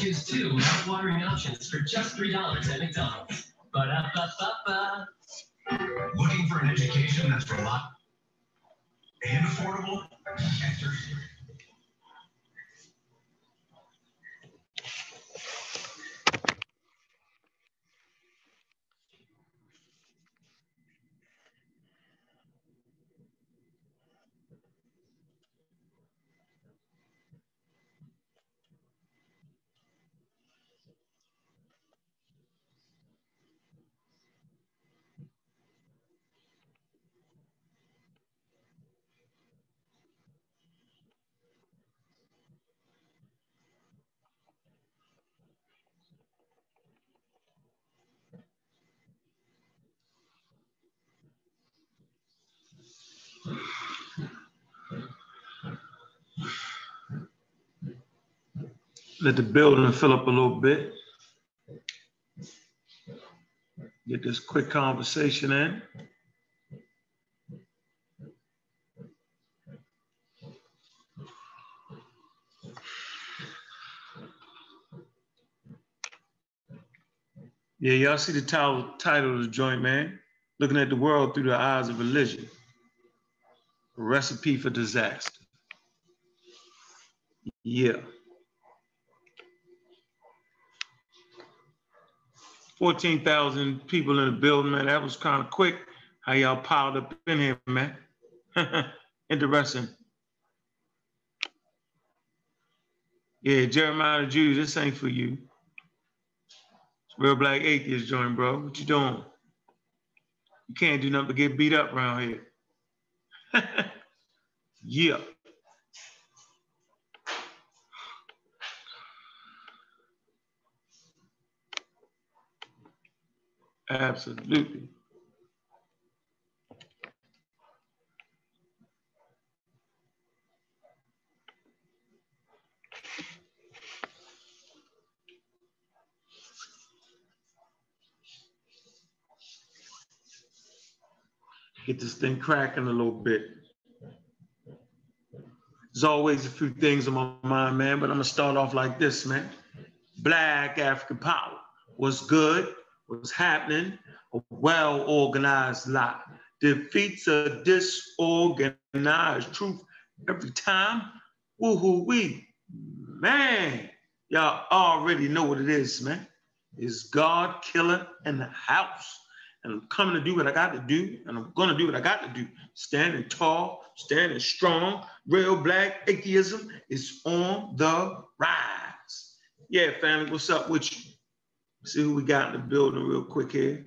choose two mouth-watering options for just $3 at McDonald's. Ba-da-ba-ba-ba. Looking for an education that's reliable and affordable? Enter Let the building fill up a little bit. Get this quick conversation in. Yeah, y'all see the title, title of the joint, man? Looking at the world through the eyes of religion. A recipe for disaster. Yeah. 14,000 people in the building, man. That was kind of quick how y'all piled up in here, man. Interesting. Yeah, Jeremiah the Jew, this ain't for you. Real black atheist joint, bro. What you doing? You can't do nothing but get beat up around here. yeah. Absolutely. Get this thing cracking a little bit. There's always a few things on my mind, man, but I'm gonna start off like this, man. Black African power. What's good? What's happening? A well organized lie defeats a disorganized truth every time. Woohoo wee. Man, y'all already know what it is, man. It's God killer in the house. And I'm coming to do what I got to do, and I'm gonna do what I got to do. Standing tall, standing strong, real black atheism is on the rise. Yeah, family, what's up with you? See who we got in the building real quick here.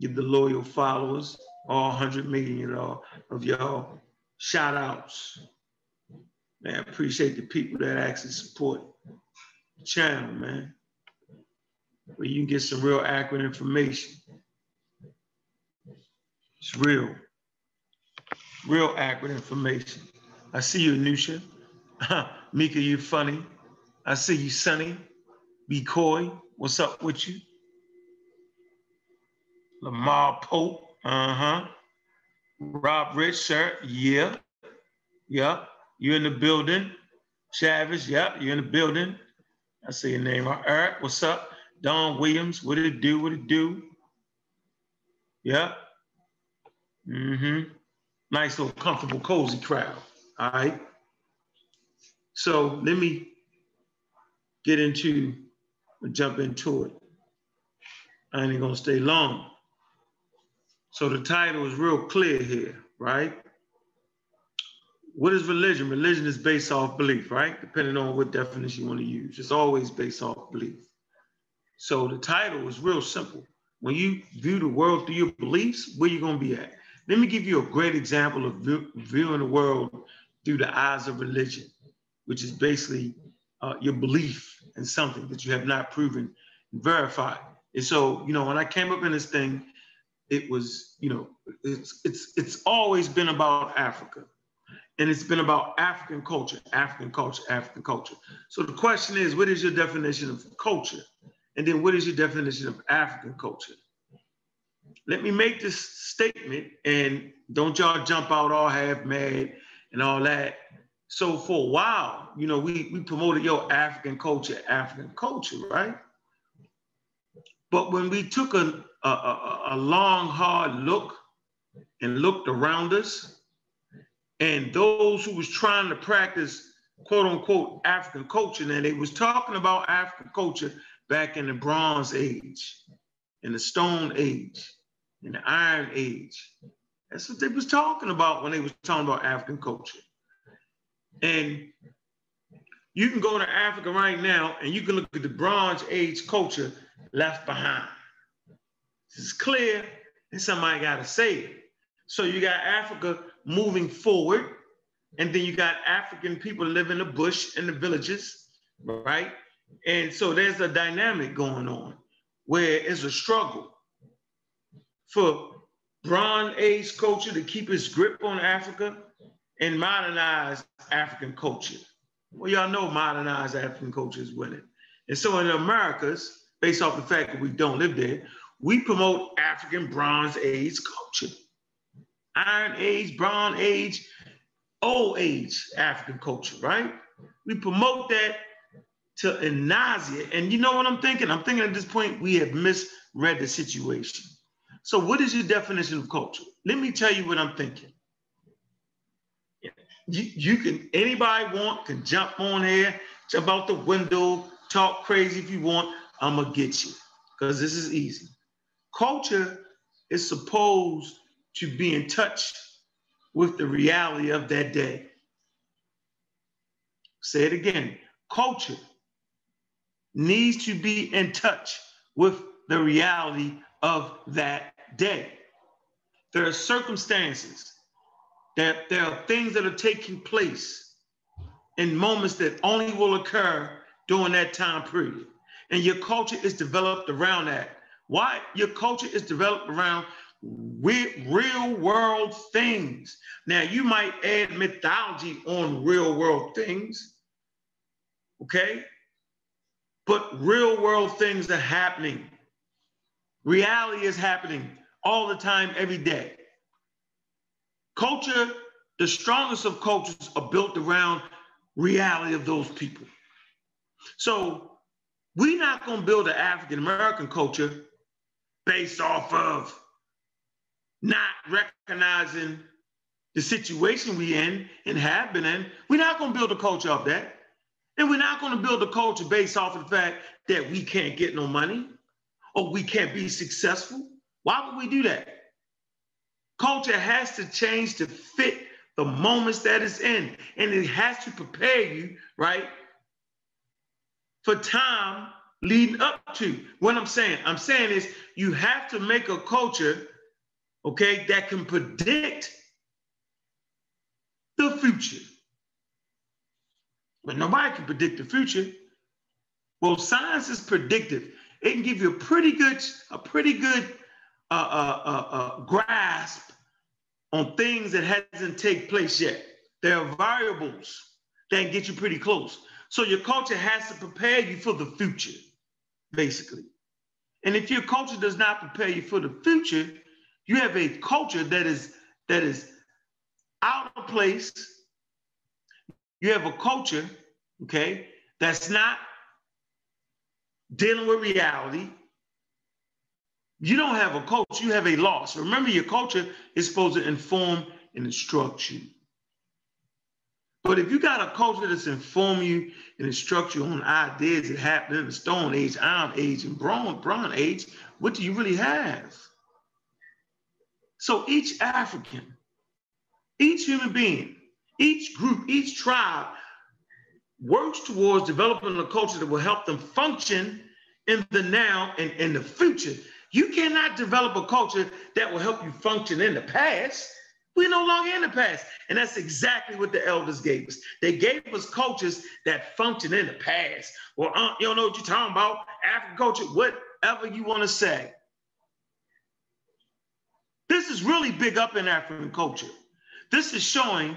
Give the loyal followers, all 100 million of y'all, shout outs. Man, appreciate the people that actually support the channel, man. Where you can get some real accurate information. It's real. Real accurate information. I see you, Anusha. Mika, you funny. I see you, Sunny. B. Coy, what's up with you? Lamar Pope, uh-huh. Rob Rich, sir, yeah. Yeah, you in the building. Chavis, yeah, you're in the building. I see your name. Eric, what's up? Don Williams, what did it do? What it do? Yeah. Mm-hmm. Nice little comfortable, cozy crowd. All right. So let me get into jump into it. I ain't gonna stay long. So the title is real clear here, right? What is religion? Religion is based off belief, right? Depending on what definition you want to use. It's always based off belief. So the title is real simple. When you view the world through your beliefs, where you gonna be at? Let me give you a great example of viewing the world through the eyes of religion, which is basically uh, your belief in something that you have not proven and verified. And so, you know, when I came up in this thing, it was, you know, it's it's it's always been about Africa. And it's been about African culture, African culture, African culture. So the question is, what is your definition of culture? And then what is your definition of African culture? Let me make this statement and don't y'all jump out all half mad and all that. So for a while, you know, we, we promoted your African culture, African culture, right? But when we took a, a, a, a long, hard look and looked around us, and those who was trying to practice quote unquote African culture, and they was talking about African culture back in the Bronze Age, in the Stone Age, in the Iron Age. That's what they was talking about when they was talking about African culture. And you can go to Africa right now and you can look at the Bronze Age culture left behind. It's clear and somebody got to say it. So you got Africa moving forward, and then you got African people live in the bush in the villages, right? And so there's a dynamic going on where it's a struggle for Bronze Age culture to keep its grip on Africa and modernize African culture. Well, y'all know modernized African culture is winning. And so in the Americas, based off the fact that we don't live there, we promote African Bronze Age culture. Iron Age, Bronze Age, Old Age African culture, right? We promote that to in. And you know what I'm thinking? I'm thinking at this point, we have misread the situation. So what is your definition of culture? Let me tell you what I'm thinking you, you can anybody want can jump on here, jump out the window, talk crazy if you want. I'm gonna get you because this is easy. Culture is supposed to be in touch with the reality of that day. Say it again. Culture needs to be in touch with the reality of that day. There are circumstances that there are things that are taking place in moments that only will occur during that time period. And your culture is developed around that. Why? Your culture is developed around real world things. Now, you might add mythology on real world things, okay? But real world things are happening. Reality is happening all the time, every day. Culture, the strongest of cultures are built around reality of those people. So we're not going to build an African American culture based off of not recognizing the situation we in and have been in. We're not going to build a culture of that. And we're not going to build a culture based off of the fact that we can't get no money or we can't be successful. Why would we do that? Culture has to change to fit the moments that it's in. And it has to prepare you, right, for time leading up to. What I'm saying, I'm saying is you have to make a culture, okay, that can predict the future. But nobody can predict the future. Well, science is predictive. It can give you a pretty good, a pretty good uh, uh, uh, uh grasp on things that hasn't taken place yet. There are variables that get you pretty close. So your culture has to prepare you for the future, basically. And if your culture does not prepare you for the future, you have a culture that is that is out of place. You have a culture, okay, that's not dealing with reality. You don't have a coach, you have a loss. Remember, your culture is supposed to inform and instruct you. But if you got a culture that's inform you and instruct you on ideas that happened in the Stone Age, Iron Age, and Bronze, Bronze Age, what do you really have? So each African, each human being, each group, each tribe works towards developing a culture that will help them function in the now and in the future. You cannot develop a culture that will help you function in the past. We're no longer in the past. And that's exactly what the elders gave us. They gave us cultures that function in the past. Well, uh, you don't know what you're talking about, African culture, whatever you want to say. This is really big up in African culture. This is showing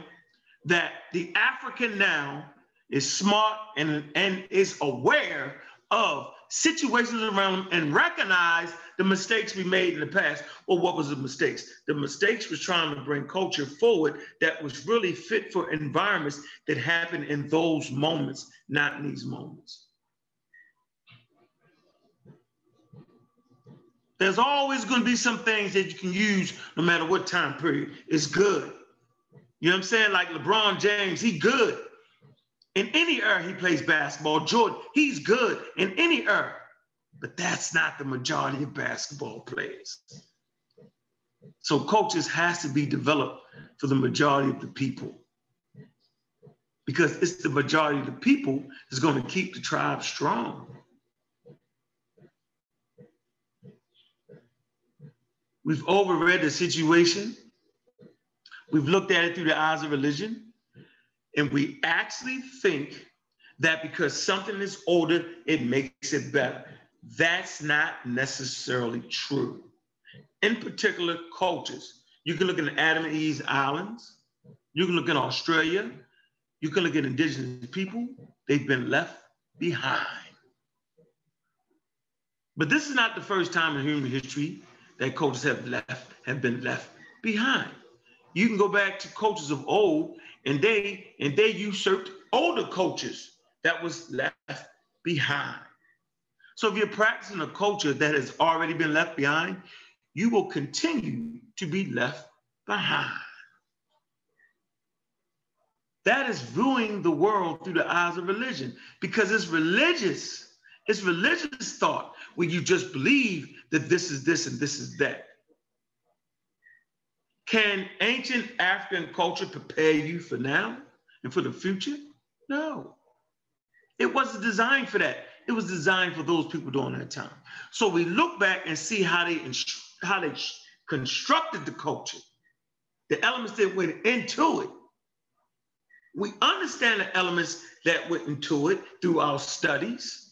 that the African now is smart and, and is aware of situations around them and recognize the mistakes we made in the past. Well, what was the mistakes? The mistakes was trying to bring culture forward that was really fit for environments that happen in those moments, not in these moments. There's always going to be some things that you can use no matter what time period. It's good. You know what I'm saying? Like LeBron James, he good. In any era he plays basketball. Jordan, he's good in any era. But that's not the majority of basketball players. So coaches has to be developed for the majority of the people. Because it's the majority of the people that's going to keep the tribe strong. We've overread the situation. We've looked at it through the eyes of religion. And we actually think that because something is older, it makes it better. That's not necessarily true. In particular cultures, you can look at the Adam and Eve's islands, you can look at Australia, you can look at indigenous people, they've been left behind. But this is not the first time in human history that cultures have left, have been left behind. You can go back to cultures of old and they and they usurped older cultures that was left behind. So if you're practicing a culture that has already been left behind, you will continue to be left behind. That is viewing the world through the eyes of religion because it's religious. It's religious thought where you just believe that this is this and this is that. Can ancient African culture prepare you for now and for the future? No. It wasn't designed for that. It was designed for those people during that time. So we look back and see how they how they constructed the culture, the elements that went into it. We understand the elements that went into it through our studies.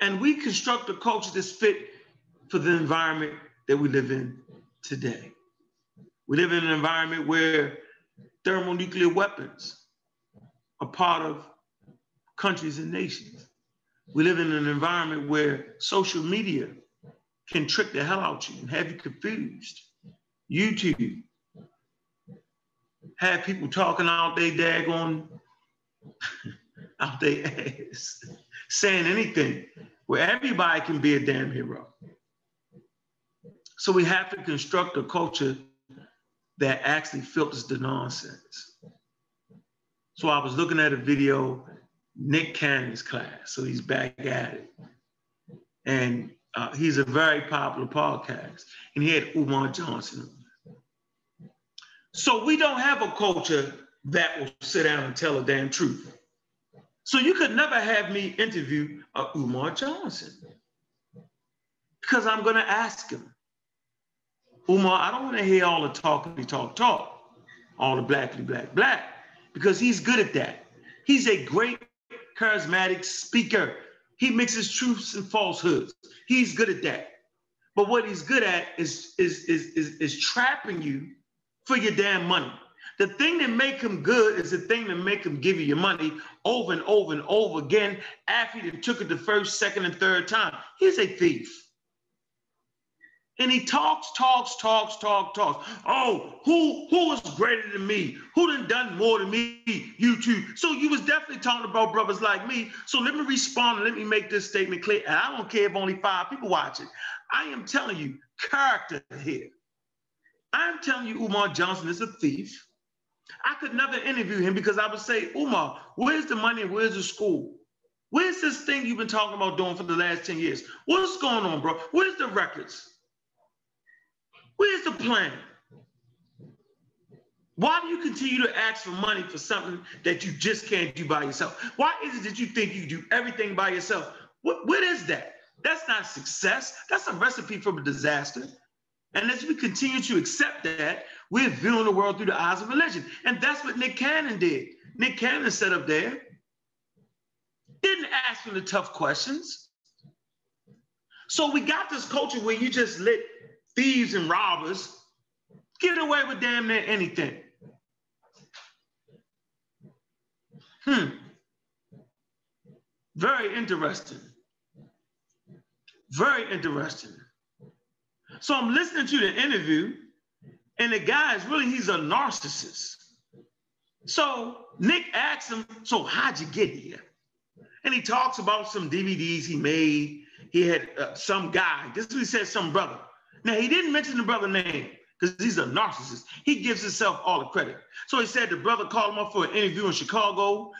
And we construct a culture that's fit for the environment that we live in today. We live in an environment where thermonuclear weapons are part of countries and nations. We live in an environment where social media can trick the hell out you and have you confused. YouTube have people talking out their daggone out their ass, saying anything where everybody can be a damn hero. So we have to construct a culture that actually filters the nonsense. So I was looking at a video Nick Cannon's class. So he's back at it. And uh, he's a very popular podcast. And he had Umar Johnson. So we don't have a culture that will sit down and tell a damn truth. So you could never have me interview uh, Umar Johnson because I'm going to ask him, Umar, I don't want to hear all the talky talk talk, all the blackly black black, because he's good at that. He's a great charismatic speaker. He mixes truths and falsehoods. He's good at that. But what he's good at is, is, is, is, is trapping you for your damn money. The thing that make him good is the thing that make him give you your money over and over and over again after he took it the first, second, and third time. He's a thief. And he talks, talks, talks, talks, talks. Oh, who who is greater than me? Who done done more than me? You too. So you was definitely talking about brothers like me. So let me respond and let me make this statement clear. And I don't care if only five people watch it. I am telling you, character here. I'm telling you, Umar Johnson is a thief. I could never interview him because I would say, Umar, where's the money where's the school? Where's this thing you've been talking about doing for the last 10 years? What's going on, bro? Where's the records? Where's the plan? Why do you continue to ask for money for something that you just can't do by yourself? Why is it that you think you do everything by yourself? What, what is that? That's not success. That's a recipe for a disaster. And as we continue to accept that, we're viewing the world through the eyes of religion. And that's what Nick Cannon did. Nick Cannon sat up there, didn't ask for the tough questions. So we got this culture where you just let thieves and robbers get away with damn near anything. Hmm. Very interesting. Very interesting. So I'm listening to the interview, and the guy is really, he's a narcissist. So Nick asks him, So how'd you get here? And he talks about some DVDs he made. He had uh, some guy, this is what he said, some brother. Now, he didn't mention the brother name because he's a narcissist. He gives himself all the credit. So he said the brother called him up for an interview in Chicago,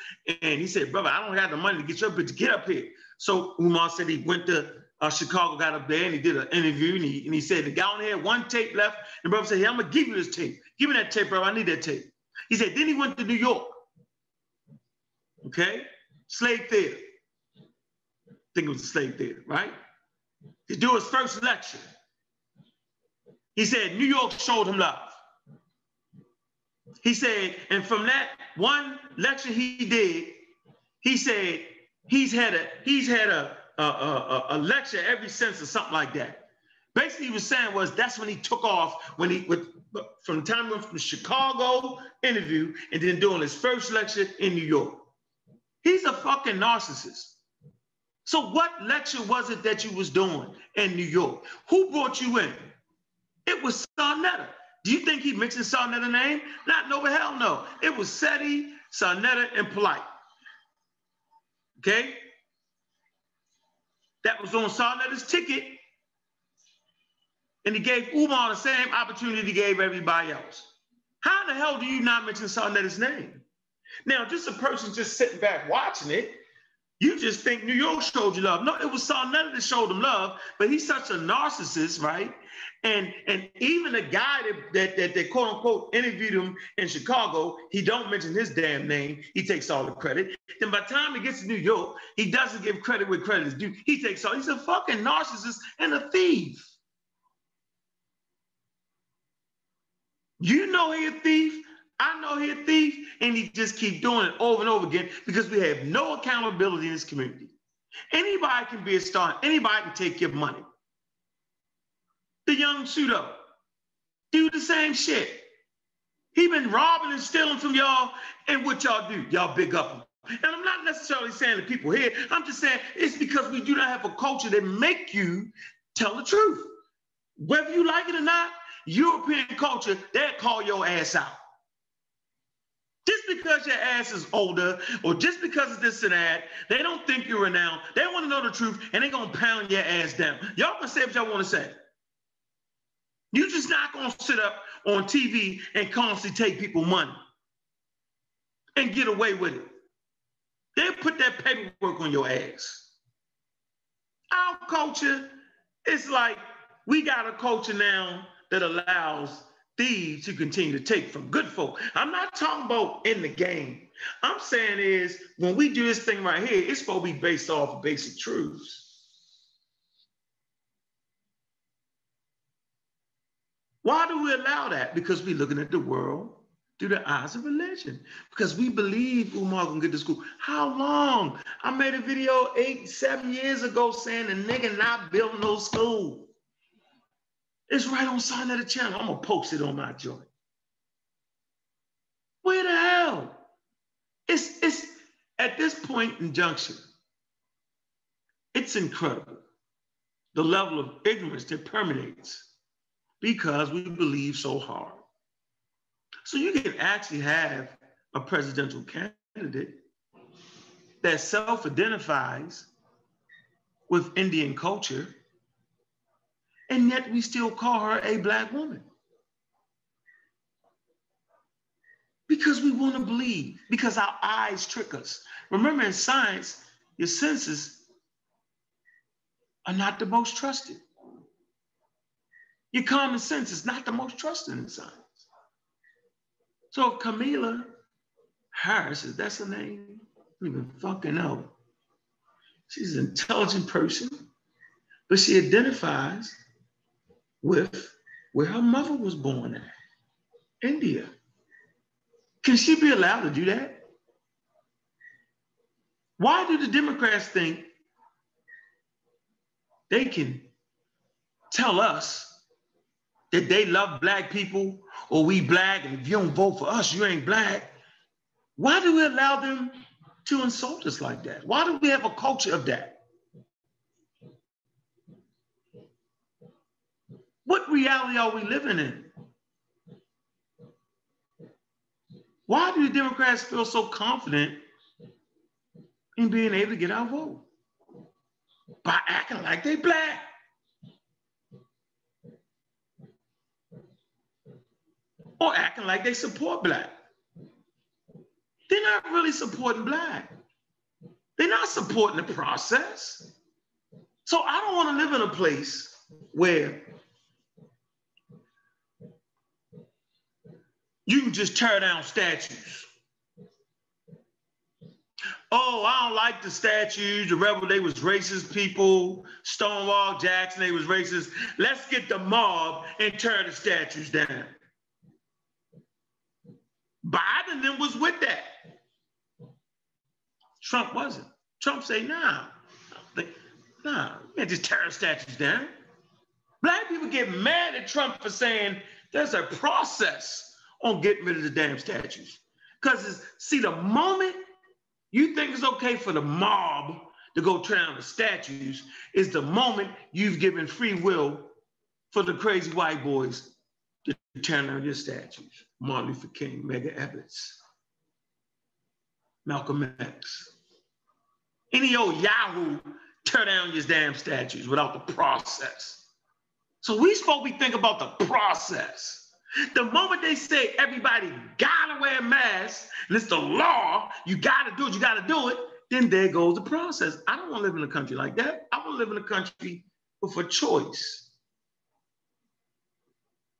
and he said, Brother, I don't have the money to get you up here to get up here. So Umar said he went to uh, Chicago, got up there, and he did an interview, and he, and he said, The guy on here, one tape left. And brother said, Hey, I'm to give you this tape. Give me that tape, brother. I need that tape. He said, Then he went to New York. Okay? Slave theater. I think it was a slave theater, right? To do his first lecture. He said, New York showed him love. He said, and from that one lecture he did, he said he's had a he's had a a, a, a lecture every since or something like that. Basically, he was saying was that's when he took off when he with from the time from Chicago interview and then doing his first lecture in New York. He's a fucking narcissist. So what lecture was it that you was doing in New York? Who brought you in? It was Sarnetta. Do you think he mentioned Sarnetta name? Not no, hell no. It was Seti, Sarnetta, and Polite. Okay? That was on Sarnetta's ticket. And he gave Umar the same opportunity he gave everybody else. How the hell do you not mention Sarnetta's name? Now, just a person just sitting back watching it, you just think New York showed you love. No, it was Sarnetta that showed him love, but he's such a narcissist, right? And and even the guy that, that, that quote unquote interviewed him in Chicago, he don't mention his damn name. He takes all the credit. Then by the time he gets to New York, he doesn't give credit where credit is due. He takes all. He's a fucking narcissist and a thief. You know he a thief. I know he a thief, and he just keep doing it over and over again because we have no accountability in this community. Anybody can be a star. Anybody can take your money. The young pseudo do the same shit. He been robbing and stealing from y'all, and what y'all do? Y'all big up him. And I'm not necessarily saying the people here. I'm just saying it's because we do not have a culture that make you tell the truth. Whether you like it or not, European culture, they'll call your ass out. Just because your ass is older or just because of this and that, they don't think you're renowned. They want to know the truth and they're going to pound your ass down. Y'all can say what y'all want to say. You're just not going to sit up on TV and constantly take people money and get away with it. They put that paperwork on your ass. Our culture, it's like we got a culture now that allows thieves who continue to take from good folk. I'm not talking about in the game. I'm saying is when we do this thing right here, it's supposed to be based off of basic truths. Why do we allow that? Because we're looking at the world through the eyes of religion. Because we believe Umar gonna get to school. How long? I made a video eight, seven years ago saying the nigga not building no school. It's right on sign of the channel. I'm gonna post it on my joint. Where the hell? It's it's at this point in junction. It's incredible the level of ignorance that permeates because we believe so hard. So you can actually have a presidential candidate that self-identifies with Indian culture and yet we still call her a black woman. Because we want to believe, because our eyes trick us. Remember, in science, your senses are not the most trusted. Your common sense is not the most trusted in science. So Camilla Harris, is that's her name? I don't even fucking know. She's an intelligent person, but she identifies with where her mother was born at, India. Can she be allowed to do that? Why do the Democrats think they can tell us that they love black people or we black and if you don't vote for us, you ain't black? Why do we allow them to insult us like that? Why do we have a culture of that? What reality are we living in? Why do Democrats feel so confident in being able to get our vote? By acting like they black. Or acting like they support black. They're not really supporting black. They're not supporting the process. So I don't want to live in a place where you can just tear down statues. Oh, I don't like the statues. The rebel, they was racist people. Stonewall Jackson, they was racist. Let's get the mob and tear the statues down. Biden then was with that. Trump wasn't. Trump say, nah, nah, can't just tear statues down. Black people get mad at Trump for saying there's a process on getting rid of the damn statues. Because see, the moment you think it's okay for the mob to go tear down the statues is the moment you've given free will for the crazy white boys to tear down your statues. Martin Luther King, Medgar Evans, Malcolm X. Any old Yahoo tear down your damn statues without the process. So we supposed to be thinking about the process. The moment they say everybody gotta wear a mask, and it's the law, you gotta do it, you gotta do it, then there goes the process. I don't want to live in a country like that. I want to live in a country with a choice.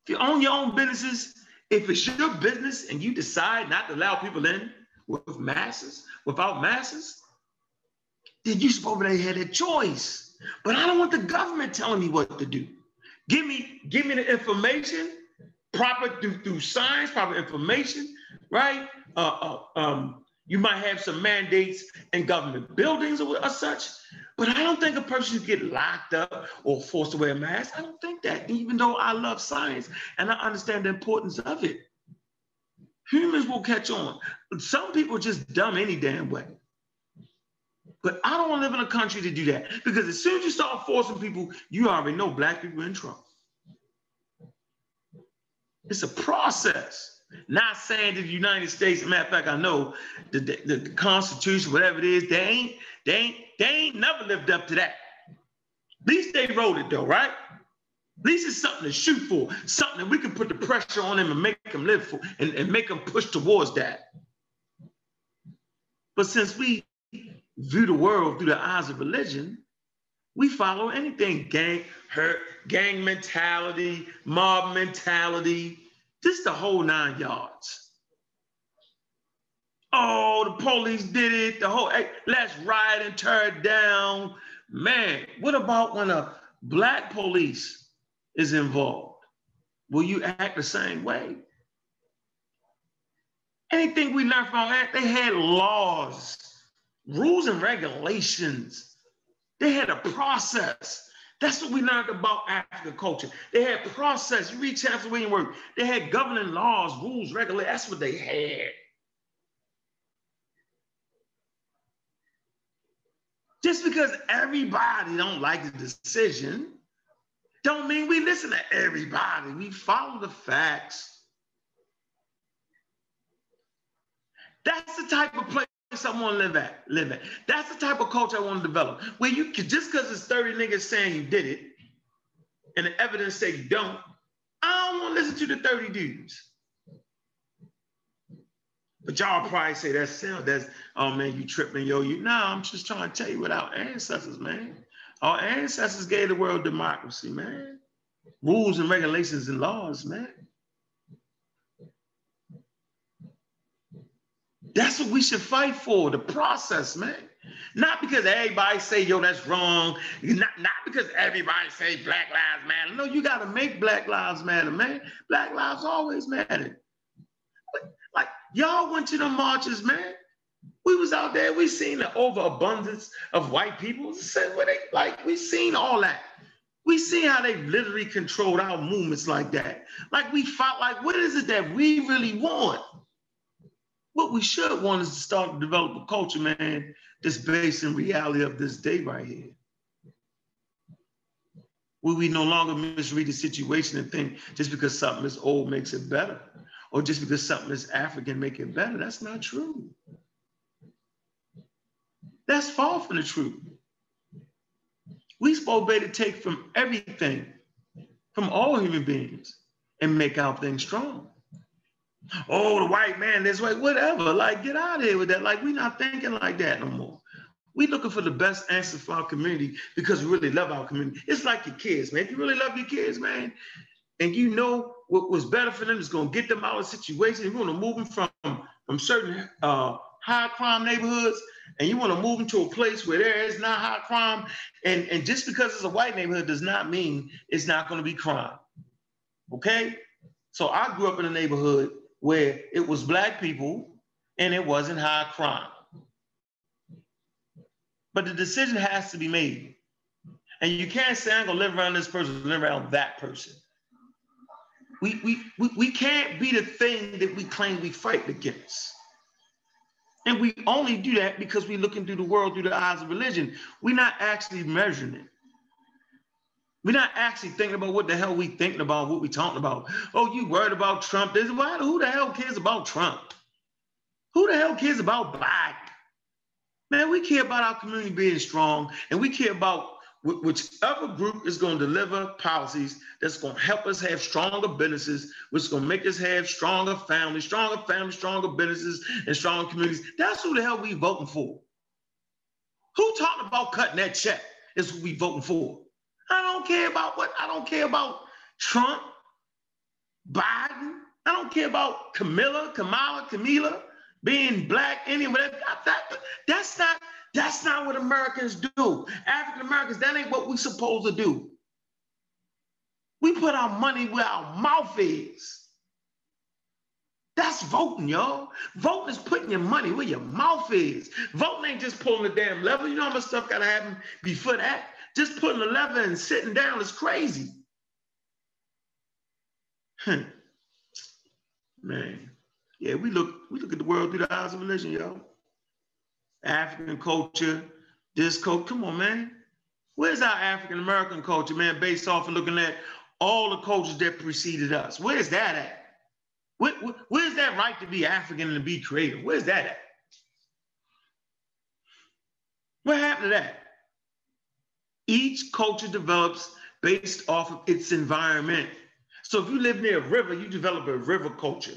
If you own your own businesses, if it's your business and you decide not to allow people in with masses, without masses, then you're supposed to have a choice. But I don't want the government telling me what to do. Give me, give me the information, proper through, through science, proper information, right? Uh, uh, um, you might have some mandates in government buildings or, or such, but I don't think a person should get locked up or forced to wear a mask. I don't think that, even though I love science and I understand the importance of it. Humans will catch on. Some people are just dumb any damn way. But I don't want to live in a country to do that because as soon as you start forcing people, you already know black people in trouble. It's a process. Not saying that the United States, matter of fact, I know the, the, the Constitution, whatever it is, they ain't, they ain't, they ain't never lived up to that. At least they wrote it though, right? At least it's something to shoot for, something that we can put the pressure on them and make them live for and, and make them push towards that. But since we view the world through the eyes of religion, we follow anything gang hurt, gang mentality, mob mentality, just the whole nine yards. Oh, the police did it. The whole hey, let's riot and tear it down. Man, what about when a black police is involved? Will you act the same way? Anything we learned from that, they had laws rules and regulations. They had a process. That's what we learned about African culture. They had process. You read Chancellor William Work. They had governing laws, rules, regulations. That's what they had. Just because everybody don't like the decision, don't mean we listen to everybody. We follow the facts. That's the type of place To live at, live at. That's the type of culture I want to develop. Where you can just because it's 30 niggas saying you did it, and the evidence say you don't, I don't want to listen to the 30 dudes. But y'all probably say that's sound, that's oh man, you tripping, yo. You no, I'm just trying to tell you what our ancestors, man. Our ancestors gave the world democracy, man. Rules and regulations and laws, man. That's what we should fight for, the process, man. Not because everybody say, yo, that's wrong. Not, not because everybody say Black Lives Matter. No, you got to make Black Lives Matter, man. Black lives always matter. Like, y'all went to the marches, man. We was out there, we seen the overabundance of white people. Said what They, like, we seen all that. We see how they literally controlled our movements like that. Like we fought, like, what is it that we really want? What we should want is to start to develop a culture, man, that's based in reality of this day right here. Where we no longer misread the situation and think just because something is old makes it better? Or just because something is African make it better? That's not true. That's far from the truth. We supposed to take from everything, from all human beings, and make our things strong. Oh, the white man this way, whatever. Like, get out of here with that. Like, we're not thinking like that no more. We looking for the best answer for our community because we really love our community. It's like your kids, man. If you really love your kids, man, and you know what was better for them is going to get them out of the situation. You're going to move them from from certain uh, high crime neighborhoods, and you want to move them to a place where there is not high crime. And and just because it's a white neighborhood does not mean it's not going to be crime. Okay, so I grew up in a neighborhood where it was black people and it wasn't high crime. But the decision has to be made. And you can't say, I'm gonna live around this person, live around that person. We, we, we, we can't be the thing that we claim we fight against. And we only do that because we're looking through the world through the eyes of religion. We're not actually measuring it. We're not actually thinking about what the hell we thinking about, what we talking about. Oh, you worried about Trump? This why who the hell cares about Trump? Who the hell cares about Biden? Man, we care about our community being strong, and we care about whichever group is going to deliver policies that's going to help us have stronger businesses, which is going to make us have stronger families, stronger families, stronger businesses, and stronger communities. That's who the hell we voting for. Who talking about cutting that check is who we voting for. Don't care about what, I don't care about Trump, Biden. I don't care about Camilla, Kamala, Camila being black, any whatever. That, that's not that's not what Americans do. African Americans, that ain't what we supposed to do. We put our money where our mouth is. That's voting, y'all. Voting is putting your money where your mouth is. Voting ain't just pulling the damn lever. You know how much stuff gotta happen before that? Just putting the lever and sitting down is crazy. Man. Yeah, we look we look at the world through the eyes of religion, yo. African culture, this culture. Come on, man. Where's our African American culture, man, based off of looking at all the cultures that preceded us? Where's that at? Where, where, where's that right to be African and to be creative? Where's that at? What happened to that? Each culture develops based off of its environment. So if you live near a river, you develop a river culture.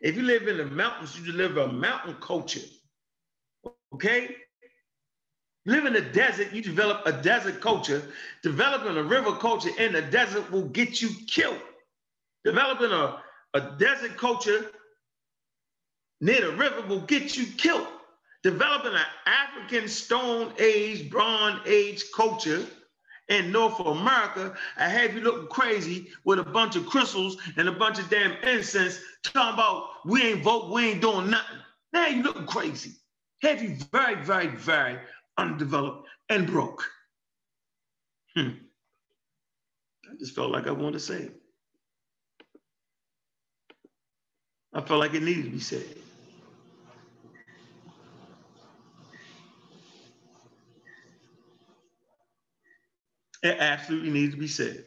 If you live in the mountains, you deliver a mountain culture. Okay? Live in the desert, you develop a desert culture. Developing a river culture in the desert will get you killed. Developing a, a desert culture near the river will get you killed. Developing an African Stone Age, Bronze Age culture in North America, I have you looking crazy with a bunch of crystals and a bunch of damn incense, talking about we ain't vote, we ain't doing nothing. Now you looking crazy. Have you very, very, very undeveloped and broke. Hmm. I just felt like I wanted to say it. I felt like it needed to be said. It absolutely needs to be said.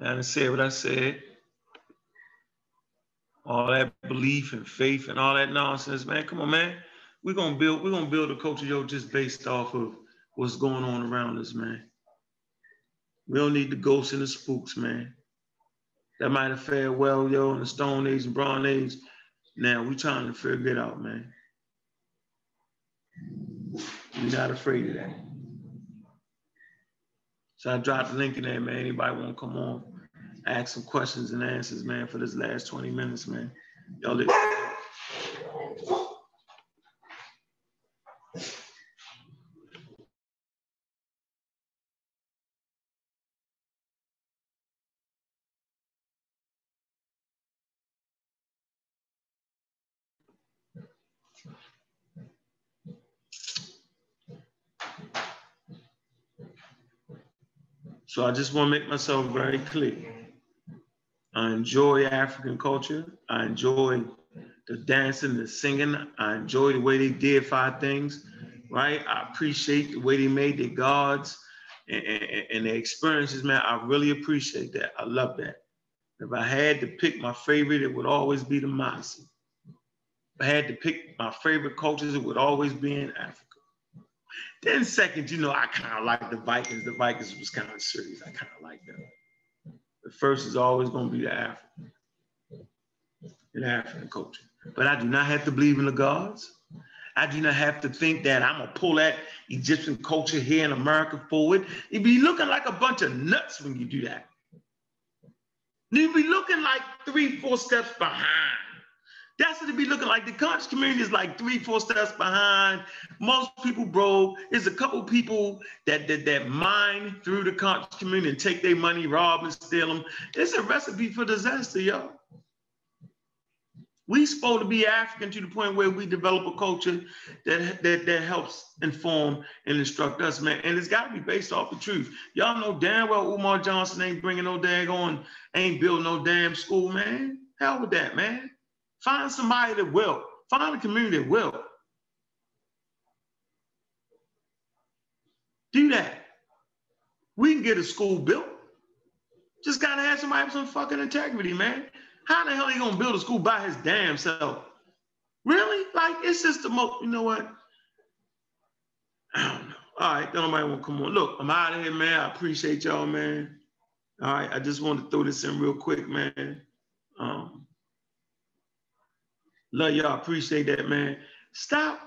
I said what I said. All that belief and faith and all that nonsense, man. Come on, man. We're gonna build, we're gonna build a culture, yo, just based off of what's going on around us, man. We don't need the ghosts and the spooks, man that might have fared well, yo, in the Stone Age and Bronze Age. Now we trying to figure it out, man. We're not afraid of that. So I dropped the link in there, man. Anybody want to come on, ask some questions and answers, man, for this last 20 minutes, man. Y'all So I just want to make myself very clear. I enjoy African culture. I enjoy the dancing, the singing. I enjoy the way they deify things, right? I appreciate the way they made their gods and, and, and their experiences, man. I really appreciate that. I love that. If I had to pick my favorite, it would always be the Maasai. If I had to pick my favorite cultures, it would always be in Africa. Then second, you know, I kind of like the Vikings. The Vikings was kind of serious. I kind of like them. The first is always going to be the African, the African culture. But I do not have to believe in the gods. I do not have to think that I'm gonna pull that Egyptian culture here in America forward. You'd be looking like a bunch of nuts when you do that. You'd be looking like three, four steps behind. That's what it be looking like. The conscious community is like three, four steps behind. Most people broke. There's a couple people that, that that mine through the conscious community and take their money, rob and steal them. It's a recipe for disaster, y'all. We supposed to be African to the point where we develop a culture that, that, that helps inform and instruct us, man. And it's got to be based off the truth. Y'all know damn well Umar Johnson ain't bringing no daggone, ain't building no damn school, man. Hell with that, man. Find somebody that will. Find a community that will. Do that. We can get a school built. Just gotta have somebody with some fucking integrity, man. How the hell are you gonna build a school by his damn self? Really? Like it's just the most, you know what? I don't know. All right, don't nobody want to come on. Look, I'm out of here, man. I appreciate y'all, man. All right, I just want to throw this in real quick, man. Um, Love y'all. Appreciate that, man. Stop.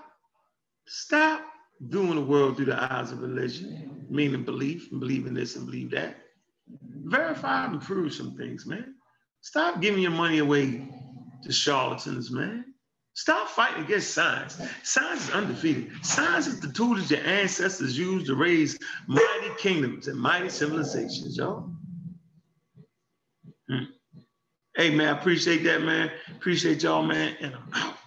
Stop doing the world through the eyes of religion, meaning belief and believing this and believe that. Verify and prove some things, man. Stop giving your money away to charlatans, man. Stop fighting against science. Science is undefeated. Science is the tool that your ancestors used to raise mighty kingdoms and mighty civilizations, y'all. Hmm. Hey, man, appreciate that, man. Appreciate y'all, man. And I'm out.